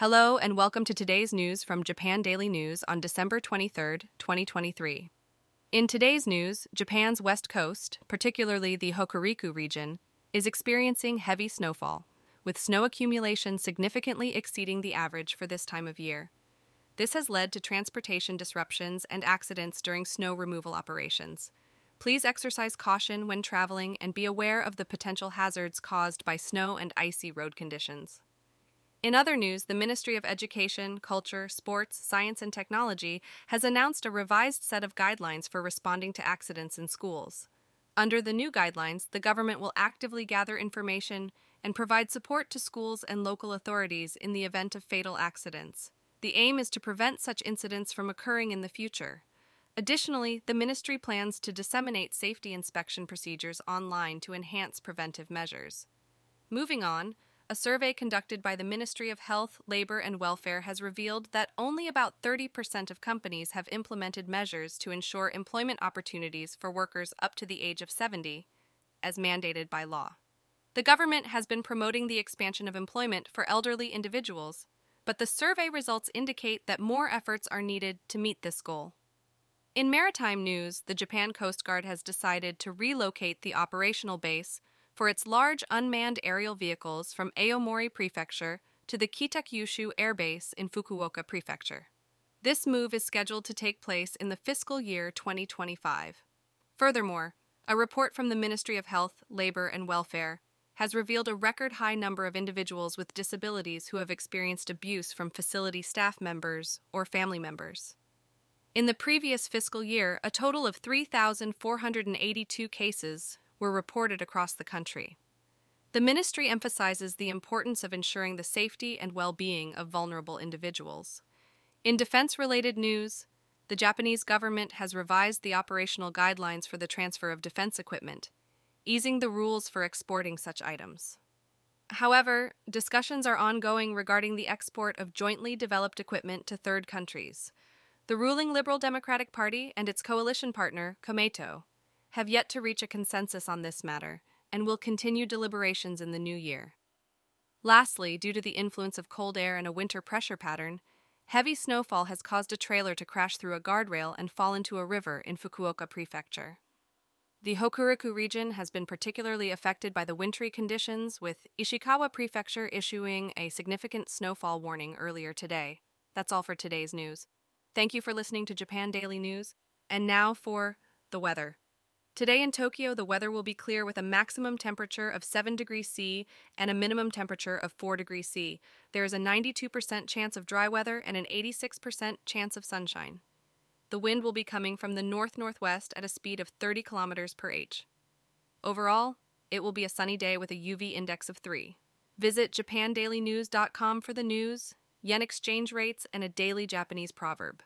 Hello, and welcome to today's news from Japan Daily News on December 23, 2023. In today's news, Japan's west coast, particularly the Hokuriku region, is experiencing heavy snowfall, with snow accumulation significantly exceeding the average for this time of year. This has led to transportation disruptions and accidents during snow removal operations. Please exercise caution when traveling and be aware of the potential hazards caused by snow and icy road conditions. In other news, the Ministry of Education, Culture, Sports, Science, and Technology has announced a revised set of guidelines for responding to accidents in schools. Under the new guidelines, the government will actively gather information and provide support to schools and local authorities in the event of fatal accidents. The aim is to prevent such incidents from occurring in the future. Additionally, the ministry plans to disseminate safety inspection procedures online to enhance preventive measures. Moving on, a survey conducted by the Ministry of Health, Labor, and Welfare has revealed that only about 30% of companies have implemented measures to ensure employment opportunities for workers up to the age of 70, as mandated by law. The government has been promoting the expansion of employment for elderly individuals, but the survey results indicate that more efforts are needed to meet this goal. In maritime news, the Japan Coast Guard has decided to relocate the operational base for its large unmanned aerial vehicles from Aomori Prefecture to the Kitakyushu Air Base in Fukuoka Prefecture. This move is scheduled to take place in the fiscal year 2025. Furthermore, a report from the Ministry of Health, Labor, and Welfare has revealed a record high number of individuals with disabilities who have experienced abuse from facility staff members or family members. In the previous fiscal year, a total of 3,482 cases were reported across the country. The ministry emphasizes the importance of ensuring the safety and well being of vulnerable individuals. In defense related news, the Japanese government has revised the operational guidelines for the transfer of defense equipment, easing the rules for exporting such items. However, discussions are ongoing regarding the export of jointly developed equipment to third countries. The ruling Liberal Democratic Party and its coalition partner, Komeito, have yet to reach a consensus on this matter and will continue deliberations in the new year. Lastly, due to the influence of cold air and a winter pressure pattern, heavy snowfall has caused a trailer to crash through a guardrail and fall into a river in Fukuoka Prefecture. The Hokuriku region has been particularly affected by the wintry conditions, with Ishikawa Prefecture issuing a significant snowfall warning earlier today. That's all for today's news. Thank you for listening to Japan Daily News. And now for the weather. Today in Tokyo, the weather will be clear with a maximum temperature of 7 degrees C and a minimum temperature of 4 degrees C. There is a 92% chance of dry weather and an 86% chance of sunshine. The wind will be coming from the north northwest at a speed of 30 kilometers per h. Overall, it will be a sunny day with a UV index of 3. Visit japandailynews.com for the news, yen exchange rates, and a daily Japanese proverb.